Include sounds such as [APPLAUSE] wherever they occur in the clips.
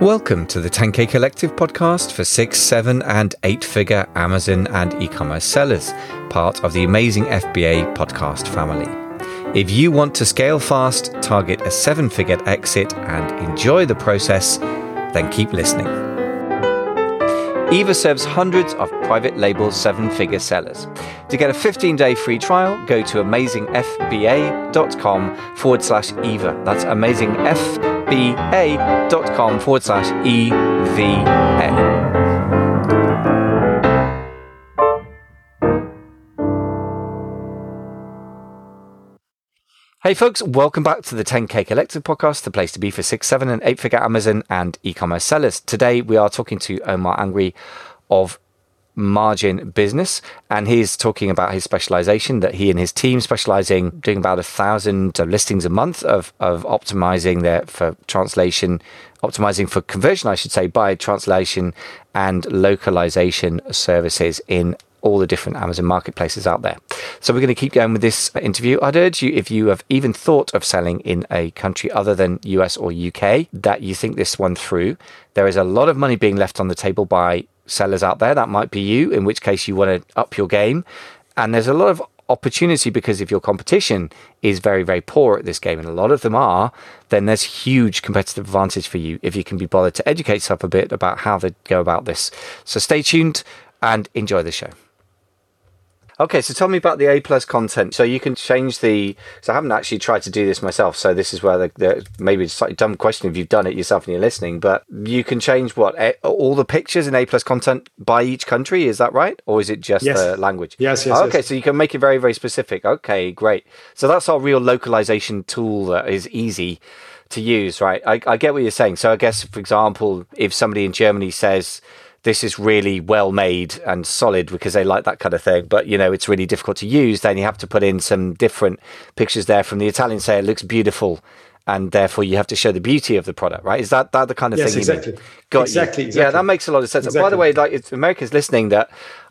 Welcome to the 10K Collective podcast for six, seven, and eight figure Amazon and e commerce sellers, part of the amazing FBA podcast family. If you want to scale fast, target a seven figure exit, and enjoy the process, then keep listening. Eva serves hundreds of private label seven figure sellers. To get a 15 day free trial, go to amazingfba.com forward slash Eva. That's amazingfba.com forward slash EVA. Hey folks, welcome back to the 10K Collective podcast, the place to be for six, seven, and eight figure Amazon and e commerce sellers. Today we are talking to Omar Angri of Margin Business, and he's talking about his specialization that he and his team specializing doing about a thousand uh, listings a month of, of optimizing their for translation, optimizing for conversion, I should say, by translation and localization services in all the different Amazon marketplaces out there. So we're going to keep going with this interview. I'd urge you, if you have even thought of selling in a country other than US or UK, that you think this one through. There is a lot of money being left on the table by sellers out there. That might be you, in which case you want to up your game. And there's a lot of opportunity because if your competition is very, very poor at this game, and a lot of them are, then there's huge competitive advantage for you if you can be bothered to educate yourself a bit about how they go about this. So stay tuned and enjoy the show. Okay, so tell me about the A plus content. So you can change the. So I haven't actually tried to do this myself. So this is where the, the maybe it's a slightly dumb question if you've done it yourself and you're listening. But you can change what a, all the pictures in A plus content by each country. Is that right, or is it just yes. the language? Yes, yes. Oh, okay, yes. so you can make it very, very specific. Okay, great. So that's our real localization tool that is easy to use, right? I, I get what you're saying. So I guess, for example, if somebody in Germany says this is really well made and solid because they like that kind of thing. But you know, it's really difficult to use. Then you have to put in some different pictures there from the Italian say it looks beautiful. And therefore, you have to show the beauty of the product, right? Is that, that the kind of yes, thing? Exactly. Got exactly, exactly. Yeah, that makes a lot of sense. Exactly. By the way, like it's America's listening that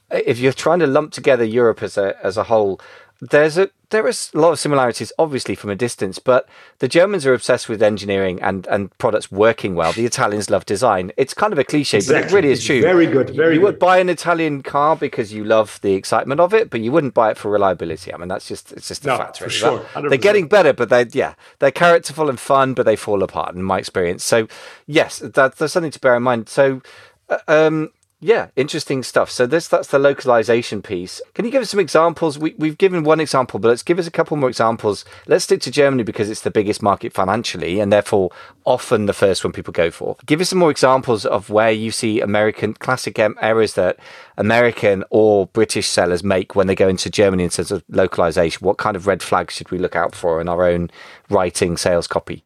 if you're trying to lump together Europe as a as a whole, there's a there is a lot of similarities, obviously from a distance, but the Germans are obsessed with engineering and, and products working well. The Italians love design. It's kind of a cliche, exactly. but it really is true. Very good. Very good. you good. would buy an Italian car because you love the excitement of it, but you wouldn't buy it for reliability. I mean, that's just it's just a no, fact. For sure. They're getting better, but they yeah, they're characterful and fun, but they fall apart in my experience. So yes, that, that's something to bear in mind. So. Uh, um, yeah, interesting stuff. So this that's the localization piece. Can you give us some examples? We, we've given one example, but let's give us a couple more examples. Let's stick to Germany because it's the biggest market financially and therefore often the first one people go for. Give us some more examples of where you see American classic errors that American or British sellers make when they go into Germany in terms of localization. What kind of red flags should we look out for in our own writing sales copy?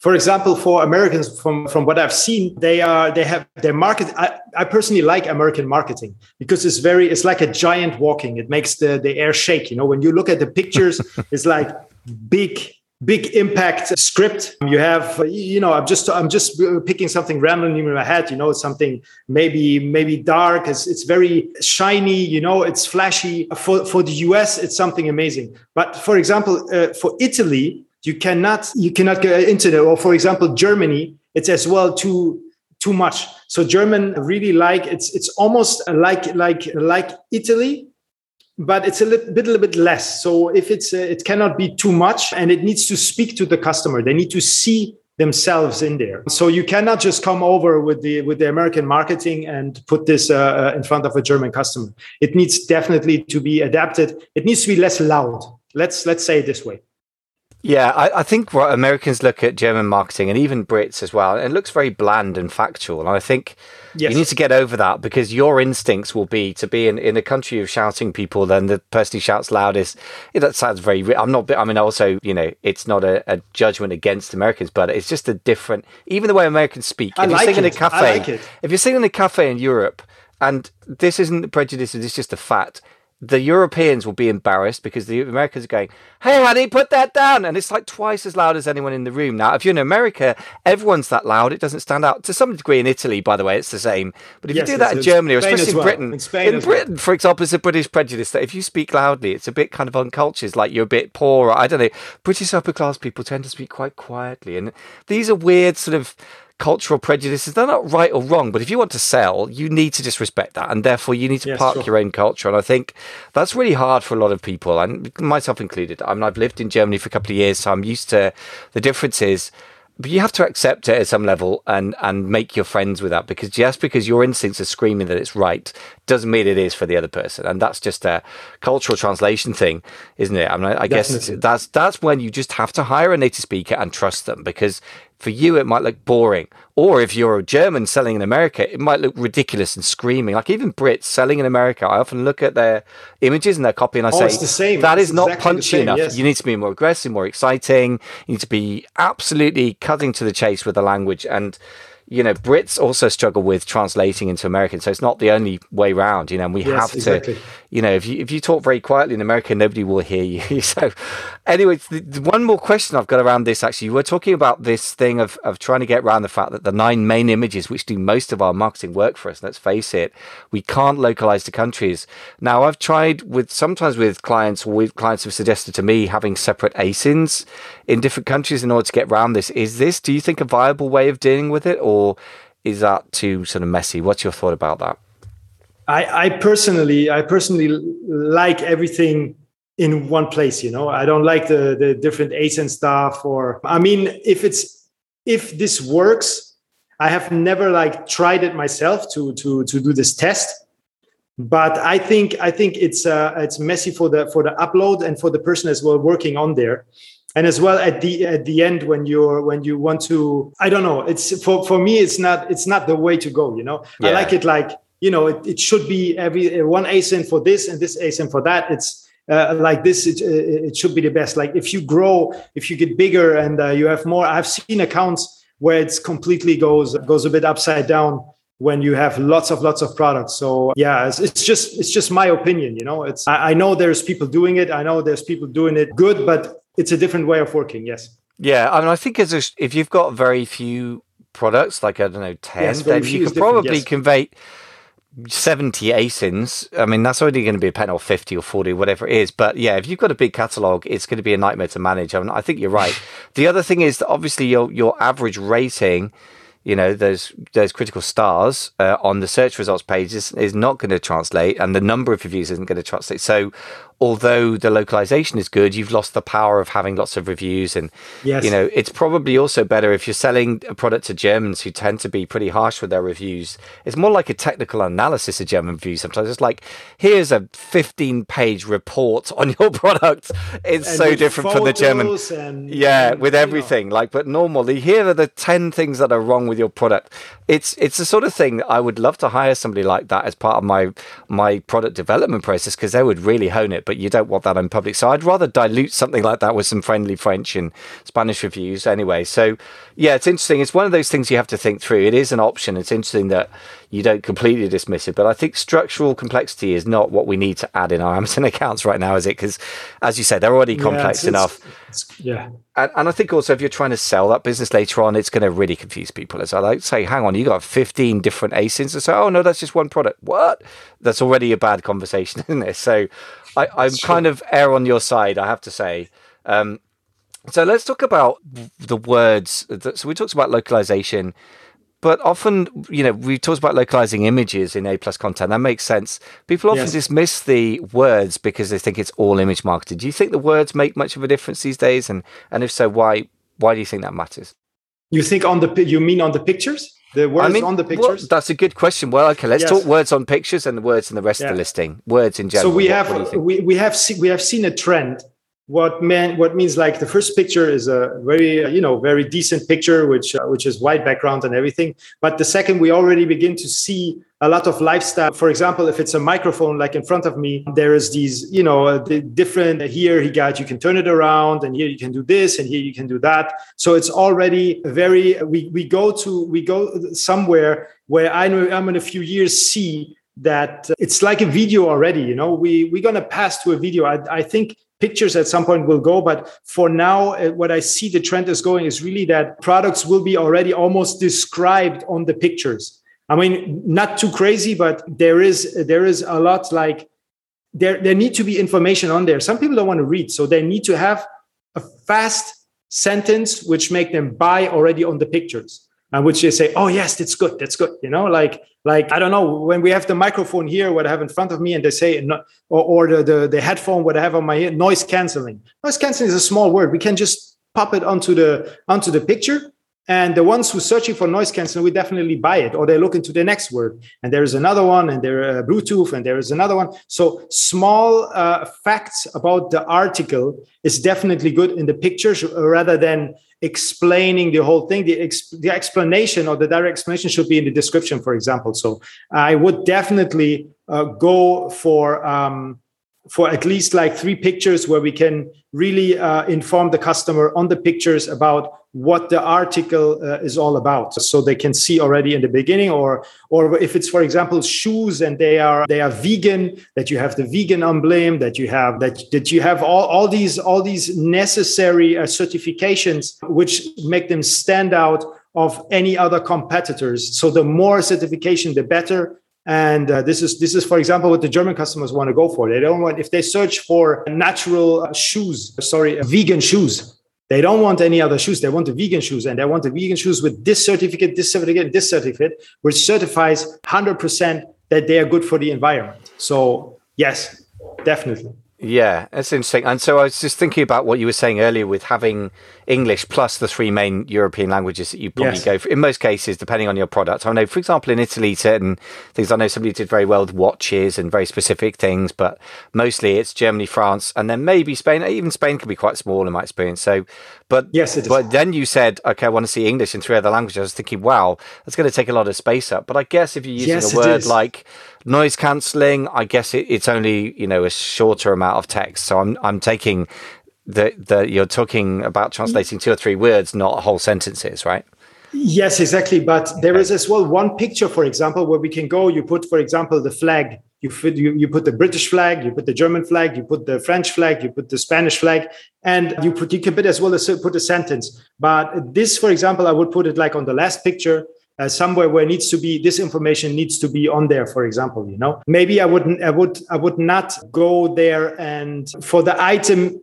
For example for americans from from what i've seen they are they have their market I, I personally like american marketing because it's very it's like a giant walking. It makes the the air shake you know? When you look at the pictures [LAUGHS] it's like big big impact script. You have you know i'm just i'm just picking something randomly in my head you know something maybe maybe dark. It's, it's very shiny you know? It's flashy. For for the us it's something amazing. But for example uh, for italy you cannot you cannot get into it or for example germany it's as well too too much. So german really like it's it's almost like like like italy but it's a little bit, little bit less. So if it's uh, it cannot be too much and it needs to speak to the customer. They need to see themselves in there. So you cannot just come over with the with the american marketing and put this uh, in front of a german customer. It needs definitely to be adapted. It needs to be less loud. Let's let's say it this way yeah, I, I, think what Americans look at German marketing and even Brits as well, it looks very bland and factual. And I think yes. you need to get over that because your instincts will be to be in, in a country of shouting people, then the person who shouts loudest. Yeah, that sounds very. I'm not. I mean, also, you know, it's not a, a, judgment against Americans, but it's just a different. Even the way Americans speak. I if like you're singing it. a cafe, like if you're singing in a cafe in Europe, and this isn't prejudice, it's just a fact the Europeans will be embarrassed because the Americans are going, "Hey, honey, put that down," and it's like twice as loud as anyone in the room. Now, if you're in America, everyone's that loud; it doesn't stand out. To some degree, in Italy, by the way, it's the same. But if yes, you do that in Germany, or especially well. in Britain, in, Spain in Britain, well. for example, it's a British prejudice that if you speak loudly, it's a bit kind of uncultured, like you're a bit poor. Or, I don't know. British upper class people tend to speak quite quietly, and these are weird sort of cultural prejudices. They're not right or wrong, but if you want to sell, you need to just respect that. And therefore, you need to yes, park sure. your own culture. And I think that's really hard for a lot of people, and myself included. I mean, I've lived in Germany for a couple of years, so I'm used to the differences but you have to accept it at some level and and make your friends with that because just because your instincts are screaming that it's right doesn't mean it is for the other person and that's just a cultural translation thing isn't it i mean i, I guess that's that's when you just have to hire a native speaker and trust them because for you it might look boring or if you're a german selling in america it might look ridiculous and screaming like even brits selling in america i often look at their images and their copy and i oh, say that it's is not exactly punchy same, enough yes. you need to be more aggressive more exciting you need to be absolutely cutting to the chase with the language and you know, Brits also struggle with translating into American, so it's not the only way round. You know, and we yes, have to, exactly. You know, if you if you talk very quietly in America, nobody will hear you. [LAUGHS] so, anyway, one more question I've got around this actually, you were talking about this thing of of trying to get around the fact that the nine main images, which do most of our marketing work for us, let's face it, we can't localize to countries. Now, I've tried with sometimes with clients, with clients have suggested to me having separate ASINs in different countries in order to get around this. Is this, do you think, a viable way of dealing with it, or is that too sort of messy? What's your thought about that? I, I personally, I personally like everything in one place. You know, I don't like the the different ASIN stuff. Or I mean, if it's if this works, I have never like tried it myself to to to do this test. But I think I think it's uh, it's messy for the for the upload and for the person as well working on there and as well at the at the end when you're when you want to i don't know it's for for me it's not it's not the way to go you know yeah. i like it like you know it, it should be every one asin for this and this asin for that it's uh, like this it, it, should be the best like if you grow if you get bigger and uh, you have more i've seen accounts where it's completely goes goes a bit upside down when you have lots of lots of products so yeah it's, it's just it's just my opinion you know it's I, I know there's people doing it i know there's people doing it good but it's a different way of working. Yes. Yeah, I mean, I think as a, if you've got very few products, like I don't know, ten, yes, then you could probably yes. convey. 70 asins. I mean that's only going to be a pen or 50 or 40 whatever it is. But yeah if you've got a big catalog it's going to be a nightmare to manage. I, mean, I think you're right. [LAUGHS] The other thing is that obviously your your average rating you know those those critical stars uh, on the search results page is, is not going to translate and the number of reviews isn't going to translate. So although the localization is good, you've lost the power of having lots of reviews. And, yes. you know, it's probably also better if you're selling a product to Germans who tend to be pretty harsh with their reviews. It's more like a technical analysis of German reviews sometimes. It's like, here's a 15 page report on your [LAUGHS] product. It's and so different from the German. And, yeah, and, with everything. Know. Like, but normally, here are the 10 things that are wrong with your product. It's, it's the sort of thing that I would love to hire somebody like that as part of my, my product development process because they would really hone it but you don't want that in public. So I'd rather dilute something like that with some friendly French and Spanish reviews anyway. So yeah, it's interesting. It's one of those things you have to think through. It is an option. It's interesting that you don't completely dismiss it, but I think structural complexity is not what we need to add in our [LAUGHS] Amazon accounts right now, is it? Because as you said, they're already complex yeah, it's, enough. It's, it's, yeah. And, and, I think also if you're trying to sell that business later on, it's going to really confuse people. As I like say, hang on, you got 15 different ASINs. And say, oh no, that's just one product. What? That's already a bad conversation, [LAUGHS] isn't it? So I, am kind of err on your side, I have to say. Um, so let's talk about the words. So we talked about localization, but often, you know, we talked about localizing images in A plus content. That makes sense. People often yes. dismiss the words because they think it's all image marketed. Do you think the words make much of a difference these days? And and if so, why why do you think that matters? You think on the you mean on the pictures? The words I mean, on the pictures? Well, that's a good question. Well, okay, let's yes. talk words on pictures and the words in the rest yeah. of the listing. Words in general. So we what, have what we, we have we have seen a trend what man what means like the first picture is a very you know very decent picture which uh, which is white background and everything but the second we already begin to see a lot of lifestyle. For example if it's a microphone like in front of me there is these you know uh, the different uh, here he got you can turn it around and here you can do this and here you can do that. So it's already very we we go to we go somewhere where i know i'm in a few years see that uh, it's like a video already you know? We we're going to pass to a video. I, I think pictures at some point will go but for now uh, what i see the trend is going is really that products will be already almost described on the pictures i mean not too crazy but there is there is a lot like there there need to be information on there some people don't want to read so they need to have a fast sentence which make them buy already on the pictures and which they say, "Oh yes, that's good, that's good." You know, like like I don't know when we have the microphone here, what I have in front of me, and they say, or, or the, the the headphone, what I have on my ear, noise canceling. Noise canceling is a small word. We can just pop it onto the onto the picture, and the ones who searching for noise canceling, we definitely buy it, or they look into the next word. And there is another one, and there uh, Bluetooth, and there is another one. So small uh, facts about the article is definitely good in the pictures rather than explaining the whole thing. The, ex- the explanation or the direct explanation should be in the description, for example. So I would definitely uh, go for. Um, for at least like three pictures where we can really uh, inform the customer on the pictures about what the article uh, is all about. So they can see already in the beginning or or if it's for example shoes and they are they are vegan that you have the vegan emblem that you have that that you have all, all these all these necessary uh, certifications which make them stand out of any other competitors. So the more certification the better and uh, this is this is for example what the german customers want to go for. They don't want if they search for natural shoes sorry vegan shoes they don't want any other shoes. They want the vegan shoes. And they want the vegan shoes with this certificate this certificate this certificate which certifies 100% that they are good for the environment. So yes definitely yeah, that's interesting. And so I was just thinking about what you were saying earlier with having English plus the three main European languages that you probably yes. go for. In most cases, depending on your product. I know, for example, in Italy, certain things I know somebody did very well with watches and very specific things, but mostly it's Germany, France, and then maybe Spain. Even Spain can be quite small in my experience. So, but yes, but then you said, okay, I want to see English in three other languages. I was thinking, wow, that's going to take a lot of space up. But I guess if you're using yes, a word like noise cancelling, I guess it, it's only you know a shorter amount of text. So I'm I'm taking that that you're talking about translating two or three words, not whole sentences, right? Yes, exactly. But there is as well one picture, for example, where we can go. You put, for example, the flag. You, fit, you, you put the British flag, you put the German flag, you put the French flag, you put the Spanish flag, and you put you can put as well as put a sentence. But this, for example, I would put it like on the last picture uh, somewhere where needs to be this information needs to be on there for example you know? Maybe i wouldn't i would i would not go there and for the item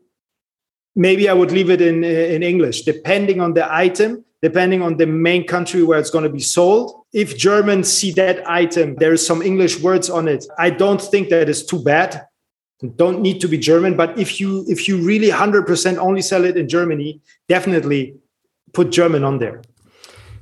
maybe i would leave it in in english. Depending on the item depending on the main country where it's going to be sold if germans see that item there's some english words on it i don't think that is too bad. Don't need to be german but if you if you really 100% only sell it in germany definitely put german on there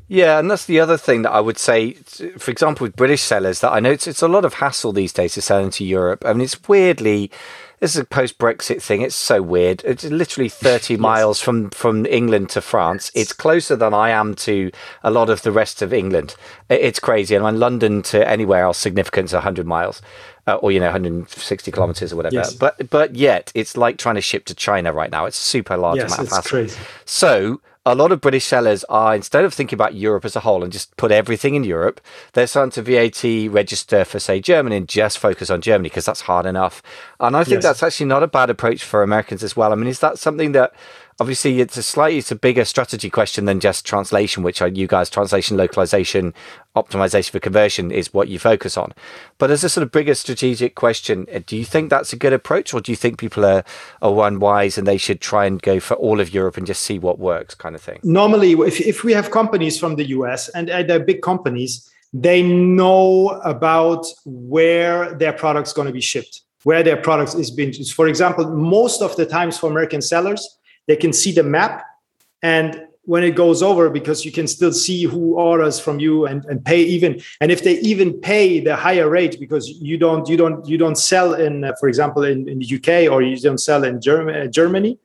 yeah, and that's the other thing that I would say, for example, with British sellers, that I know it's, it's a lot of hassle these days to sell into Europe. I mean, it's weirdly, this is a post Brexit thing. It's so weird. It's literally 30 [LAUGHS] yes. miles from, from England to France. It's closer than I am to a lot of the rest of England. It's crazy. And when London to anywhere else significant is 100 miles. Uh, or you know 160 kilometers or whatever yes. but but yet it's like trying to ship to china right now it's super large yes, amount of hassle crazy. so a lot of British sellers are instead of thinking about Europe as a whole and just put everything in Europe, they're starting to VAT register for say Germany and just focus on Germany because that's hard enough. And I think yes. that's actually not a bad approach for Americans as well. I mean, is that something that obviously it's a slightly it's a bigger strategy question than just translation which are you guys translation localization optimization for conversion is what you focus on but as a sort of bigger strategic question uh, do you think that's a good approach or do you think people are are unwise and they should try and go for all of europe and just see what works kind of thing normally if, if we have companies from the us and they're big companies they know about where their product's going to be shipped where their products is being used. For example, most of the times for American sellers, they can see the map and when it goes over because you can still see who orders from you and, and pay even and if they even pay the higher rate because you don't you don't you don't sell in uh, for example in, in the uk or you don't sell in Germany, uh, Germany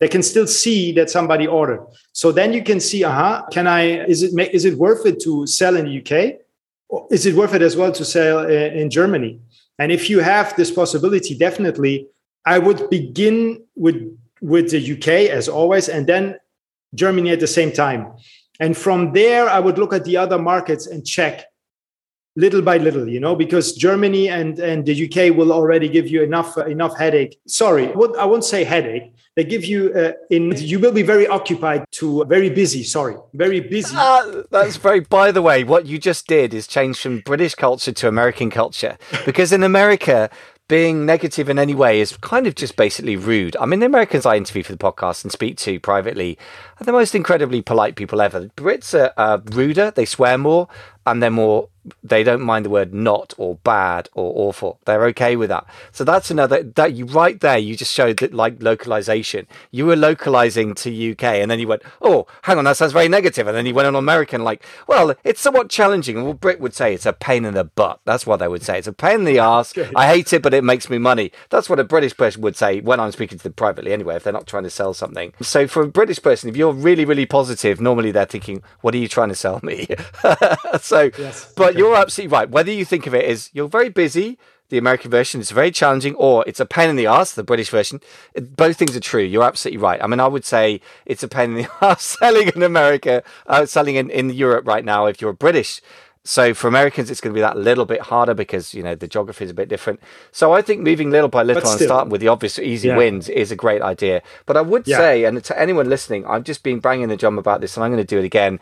they can still see that somebody ordered. So then you can see uh-huh can i is it is it worth it to sell in the uk or is it worth it as well to sell uh, in germany? And if you have this possibility definitely i would begin with with the UK as always, and then Germany at the same time. And from there, I would look at the other markets and check little by little, you know, because Germany and, and the UK will already give you enough uh, enough headache. Sorry, what, I won't say headache. They give you uh, in. You will be very occupied to very busy. Sorry, very busy. Uh, that's very. By the way, what you just did is change from British culture to American culture because in America being negative in any way is kind of just basically rude. I mean, the Americans I interview for the podcast and speak to privately are the most incredibly polite people ever. Brits are uh, ruder, they swear more, and they're more they don't mind the word not or bad or awful. They're okay with that. So that's another that you right there. You just showed that like localization. You were localizing to UK, and then you went, oh, hang on, that sounds very negative, and then you went on American. Like, well, it's somewhat challenging. Well, Brit would say it's a pain in the butt. That's what they would say. It's a pain in the ass. I hate it, but it makes me money. That's what a British person would say when I'm speaking to them privately. Anyway, if they're not trying to sell something. So for a British person, if you're really really positive, normally they're thinking, what are you trying to sell me? [LAUGHS] so, yes. but you're absolutely right. Whether you think of it as you're very busy, the American version is very challenging, or it's a pain in the ass, the British version. both things are true. You're absolutely right. I mean, I would say it's a pain in the [LAUGHS] ass selling in America, uh, selling in, in Europe right now if you're British. So for Americans, it's going to be that little bit harder because you know the geography is a bit different. So I think moving little by little and starting with the obvious easy yeah. wins is a great idea. But I would yeah. say, and to anyone listening, I've just been banging the drum about this, and I'm going to do it again.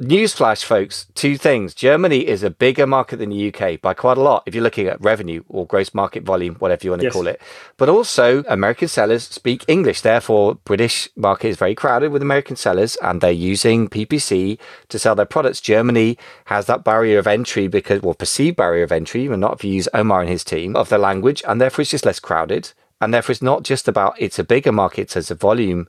Newsflash, folks, two things. Germany is a bigger market than the UK by quite a lot if you're looking at revenue or gross market volume, whatever you want to yes. call it. But also, American sellers speak English. Therefore, British market is very crowded with American sellers and they're using PPC to sell their products. Germany has that barrier of entry because, well, perceived barrier of entry, and not if you use Omar and his team, of the language, and therefore it's just less crowded. And therefore, it's not just about it's a bigger market in terms of volume,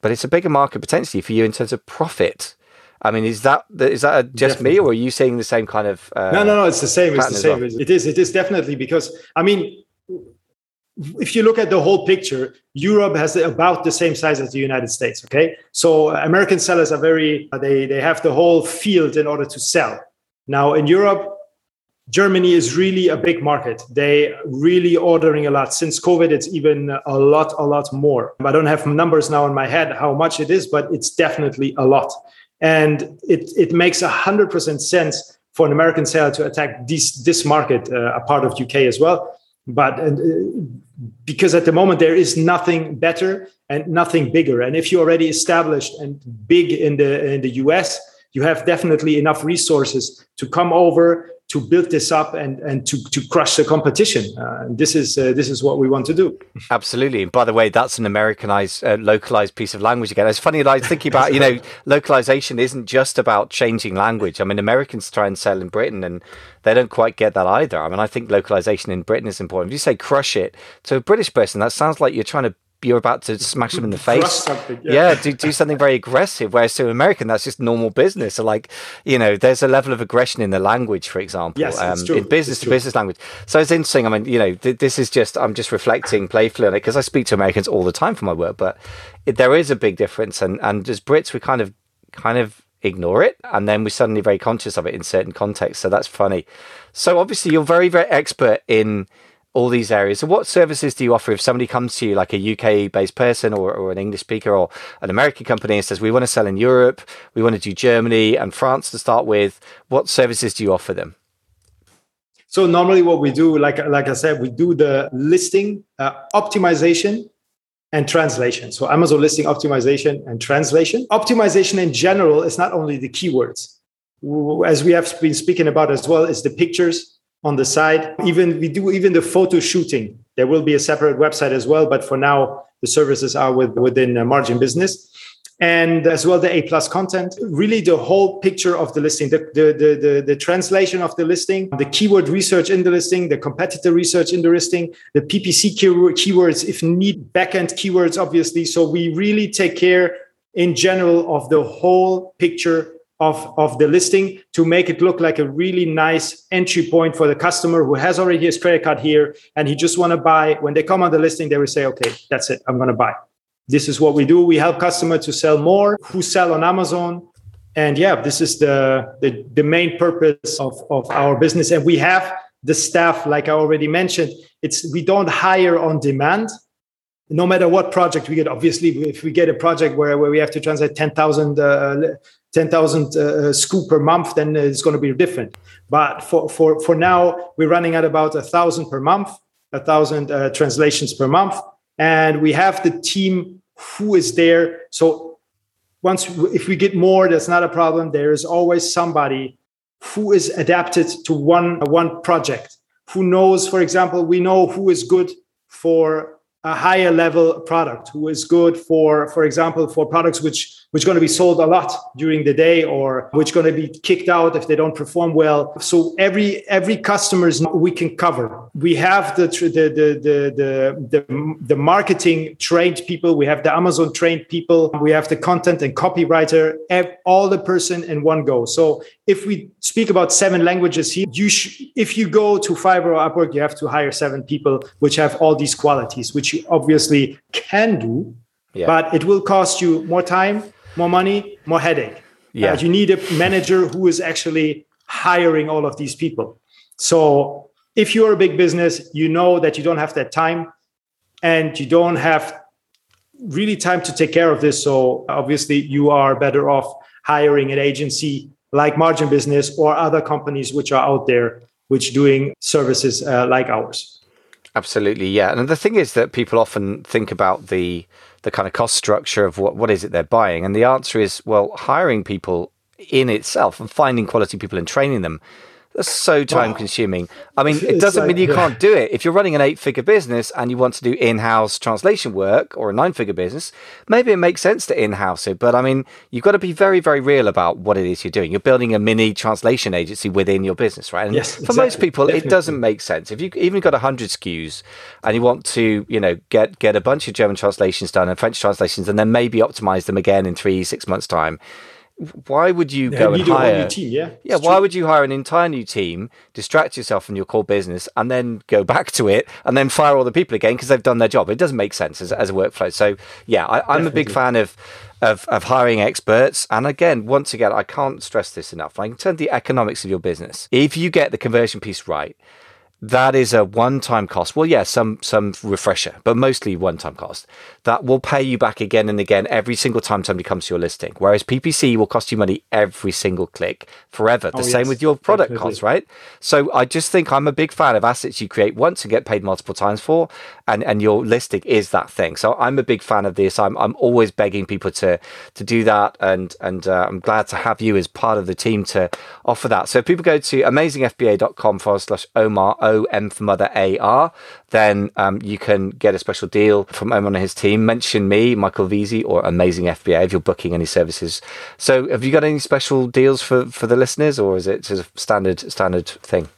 but it's a bigger market potentially for you in terms of profit I mean, is that is that just definitely. me, or are you seeing the same kind of? Uh, no, no, no. It's the same. It's the same. Well? It is. It is definitely because I mean, if you look at the whole picture, Europe has about the same size as the United States. Okay, so American sellers are very they they have the whole field in order to sell. Now in Europe, Germany is really a big market. They really ordering a lot. Since COVID, it's even a lot, a lot more. I don't have numbers now in my head how much it is, but it's definitely a lot. And it, it makes 100% sense for an American seller to attack this, this market, uh, a part of UK as well. But uh, because at the moment there is nothing better and nothing bigger. And if you're already established and big in the, in the US, you have definitely enough resources to come over to build this up and and to to crush the competition. Uh, this is uh, this is what we want to do. Absolutely. And by the way, that's an Americanized, uh, localized piece of language again. It's funny that I was thinking about you know [LAUGHS] localization isn't just about changing language. I mean, Americans try and sell in Britain and they don't quite get that either. I mean, I think localization in Britain is important. If you say crush it to a British person, that sounds like you're trying to you're about to smash them in the [LAUGHS] face. Yeah, yeah do, do something very aggressive. Whereas to American, that's just normal business. So like, you know, there's a level of aggression in the language, for example, yes, um, in business to business language. So it's interesting. I mean, you know, th- this is just, I'm just reflecting playfully on it because I speak to Americans all the time for my work, but it, there is a big difference. And, and as Brits, we kind of, kind of ignore it. And then we're suddenly very conscious of it in certain contexts. So that's funny. So obviously you're very, very expert in, all these areas. So, what services do you offer if somebody comes to you, like a UK based person or, or an English speaker or an American company, and says, We want to sell in Europe, we want to do Germany and France to start with? What services do you offer them? So normally, what we do, like like I said, we do the listing uh, optimization and translation. So Amazon listing optimization and translation. Optimization in general is not only the keywords, as we have been speaking about as well, is the pictures, on the side. Even we do even the photo shooting. There will be a separate website as well, but for now the services are with, within uh, margin business. And as well, the A plus content, really the whole picture of the listing, the, the, the, the, the translation of the listing, the keyword research in the listing, the competitor research in the listing, the PPC keywords, if need backend keywords, obviously. So we really take care in general of the whole picture of, of the listing to make it look like a really nice entry point for the customer who has already his credit card here and he just want to buy. When they come on the listing they will say okay that's it i'm going to buy. This is what we do. We help customer to sell more who sell on amazon. And yeah this is the the, the main purpose of, of our business. And we have the staff like i already mentioned. It's we don't hire on demand. No matter what project we get obviously if we get a project where, where we have to translate 10000 uh, 10,000 uh, uh, SKUs per month, then it's going to be different. But for, for, for now, we're running at about a thousand per month, a thousand uh, translations per month. And we have the team who is there. So once, if we get more, that's not a problem. There is always somebody who is adapted to one, one project who knows, for example, we know who is good for a higher level product who is good for for example for products which which going to be sold a lot during the day or which going to be kicked out if they don't perform well. So every every customers we can cover. We have the the the the the, the, the marketing trained people. We have the amazon trained people. We have the content and copywriter all the person in one go. So if we speak about seven languages here you sh- if you go to fiverr or upwork you have to hire seven people which have all these qualities which you obviously can do, yeah. but it will cost you more time, more money, more headache. Yeah. Uh, you need a manager who is actually hiring all of these people. So if you're a big business, you know that you don't have that time and you don't have really time to take care of this. So obviously you are better off hiring an agency like Margin Business or other companies which are out there which doing services uh, like ours. Absolutely, yeah. And the thing is that people often think about the the kind of cost structure of what what is it they're buying, and the answer is well, hiring people in itself and finding quality people and training them that's so time consuming. I mean, it doesn't like, mean you yeah. can't do it. If you're running an eight figure business and you want to do in house translation work or a nine figure business, maybe it makes sense to in house it. But I mean, you've got to be very, very real about what it is you're doing. You're building a mini translation agency within your business, right? And yes, for most people, Definitely. it doesn't make sense. If you even got 100 SKUs and you want to, you know, get, get a bunch of German translations done and French translations and then maybe optimize them again in three, six months' time why would you go and hire? Team, yeah, yeah. Why would you hire an entire new team, distract yourself from your core business, and then go back to it, and then fire all the people again because they've done their job? It doesn't make sense as, as a workflow. So yeah, I, am a big fan of, of of hiring experts. And again, once again, I can't stress this enough. Like in terms of the economics of your business, if you get the conversion piece right, that is a one-time cost. Well, yeah, some some refresher, but mostly one-time cost. That will pay you back again and again every single time somebody comes to your listing. Whereas PPC will cost you money every single click forever. The oh, same yes, with your product definitely. costs, right? So I just think I'm a big fan of assets you create once and get paid multiple times for, and and your listing is that thing. So I'm a big fan of this. I'm I'm always begging people to to do that, and and uh, I'm glad to have you as part of the team to offer that. So people go to amazingfba.com forward slash Omar O M for mother A R, then um, you can get a special deal from Omar and his team. Mention me, Michael Veazey, or Amazing FBA if you're booking any services. So, have you got any special deals for for the listeners, or is it just a standard standard thing?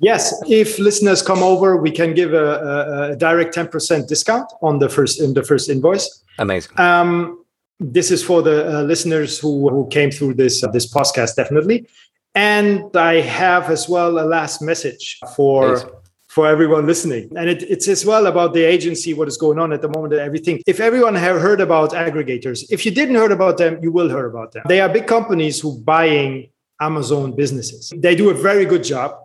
Yes, if listeners come over, we can give a, a, a direct ten percent discount on the first in the first invoice. Amazing. Um, this is for the uh, listeners who, who came through this uh, this podcast definitely and I have as well a last message for Please. for everyone listening. And it, it's as well about the agency, what is going on at the moment and everything. If everyone have heard about aggregators, if you didn't heard about them, you will hear about them. They are big companies who buying Amazon businesses. They do a very good job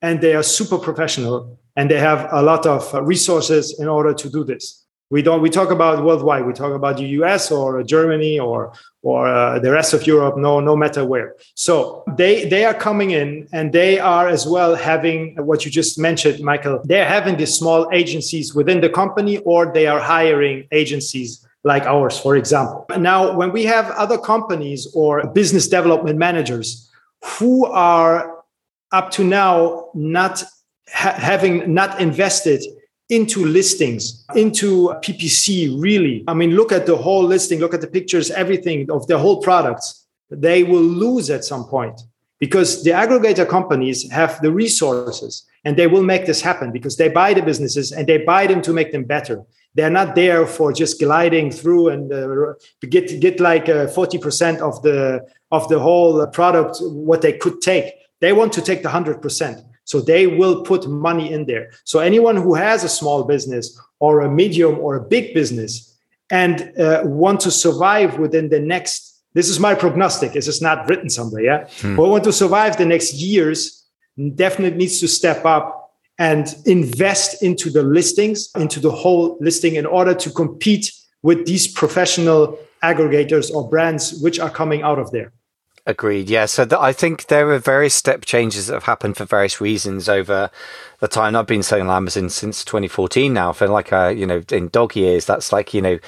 and they are super professional and they have a lot of resources in order to do this we don't we talk about worldwide we talk about the us or germany or or uh, the rest of europe no no matter where. So they they are coming in and they are as well having what you just mentioned michael. They're having these small agencies within the company or they are hiring agencies like ours for example. Now when we have other companies or business development managers who are up to now not ha- having not invested into listings, into PPC, really. I mean, look at the whole listing, look at the pictures, everything of the whole products. They will lose at some point because the aggregator companies have the resources and they will make this happen because they buy the businesses and they buy them to make them better. They're not there for just gliding through and uh, get get like uh, forty percent of the of the whole product what they could take. They want to take the hundred percent. So they will put money in there. So anyone who has a small business or a medium or a big business and uh, want to survive within the next, this is my prognostic. This is not written somewhere, yeah. Hmm. But want to survive the next years, definitely needs to step up and invest into the listings, into the whole listing in order to compete with these professional aggregators or brands which are coming out of there. Agreed. Yeah. So th- I think there are various step changes that have happened for various reasons over the time I've been selling on Amazon since 2014 now. For like, a, uh, you know, in dog years, that's like, you know,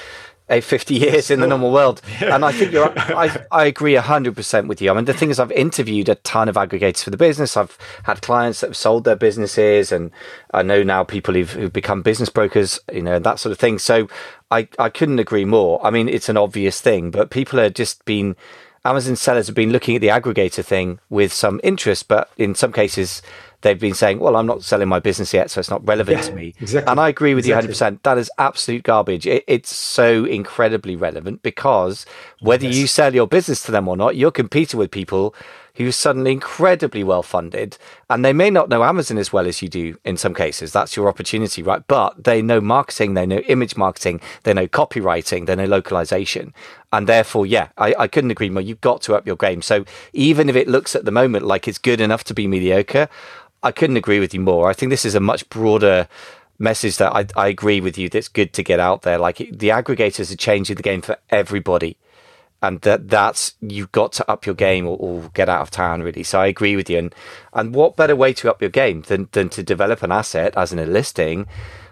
50 years in the normal world. [LAUGHS] And I think you're, I, I agree 100% with you. I mean, the thing is, I've interviewed a ton of aggregators for the business. I've had clients that have sold their businesses, and I know now people who've, who've become business brokers, you know, that sort of thing. So I, I couldn't agree more. I mean, it's an obvious thing, but people are just been, Amazon sellers have been looking at the aggregator thing with some interest, but in some cases, they've been saying, well, I'm not selling my business yet, so it's not relevant Yeah, to me. exactly. And I agree with Exactly. you 100%. That is absolute garbage. It, it's so incredibly relevant because whether you sell your business to them or not, you're competing with people who are suddenly incredibly well funded and they may not know Amazon as well as you do in some cases. That's your opportunity, right? But they know marketing, they know image marketing, they know copywriting, they know localization. And therefore, yeah, I, I couldn't agree more. You've got to up your game. So even if it looks at the moment like it's good enough to be mediocre, I couldn't agree with you more. I think this is a much broader message that I, I agree with you that's good to get out there. Like the aggregators are changing the game for everybody. And that that's you've got to up your game or, or get out of town really. So I agree with you. And and what better way to up your game than than to develop an asset as in a listing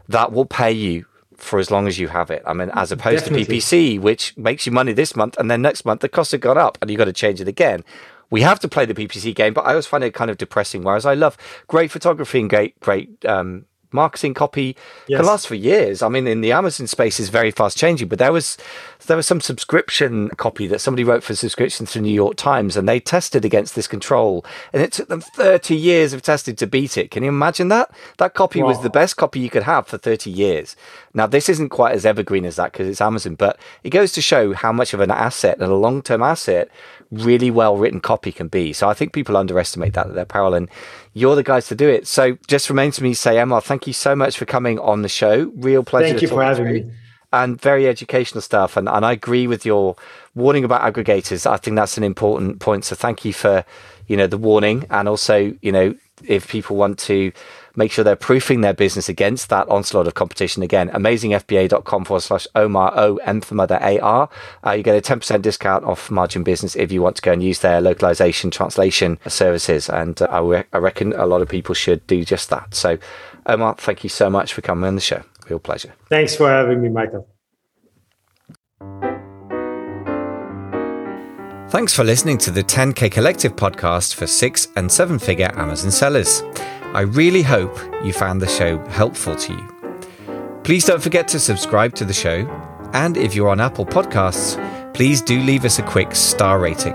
that will pay you for as long as you have it. I mean, as opposed Definitely. to PPC, which makes you money this month and then next month the costs have gone up and you've got to change it again. We have to play the PPC game, but I always find it kind of depressing. Whereas I love great photography and great, great um, marketing copy Yes. can last for years. I mean, in the Amazon space is very fast changing, but there was there was some subscription copy that somebody wrote for subscription to the New York Times, and they tested against this control, and it took them thirty years of testing to beat it. Can you imagine that? That copy was the best copy you could have for thirty years. Now, this isn't quite as evergreen as that because it's Amazon, but it goes to show how much of an asset and a long term asset really well written copy can be. So I think people underestimate that at their peril, and you're the guys to do it. So just remains for me to say, Omar, thank you so much for coming on the show. Real pleasure. Thank to you for having me. And very educational stuff. And, and I agree with your warning about aggregators. I think that's an important point. So thank you for, you know, the warning. And also, you know, if people want to make sure they're proofing their business against that onslaught of competition again, amazingfba.com forward slash Omar O M for mother AR. Uh, you get a 10% discount off margin business if you want to go and use their localization translation services. And uh, I, re- I reckon a lot of people should do just that. So, Omar, thank you so much for coming on the show. Real pleasure. Thanks for having me, Michael. Thanks for listening to the 10K Collective podcast for six and seven figure Amazon sellers. I really hope you found the show helpful to you. Please don't forget to subscribe to the show. And if you're on Apple Podcasts, please do leave us a quick star rating.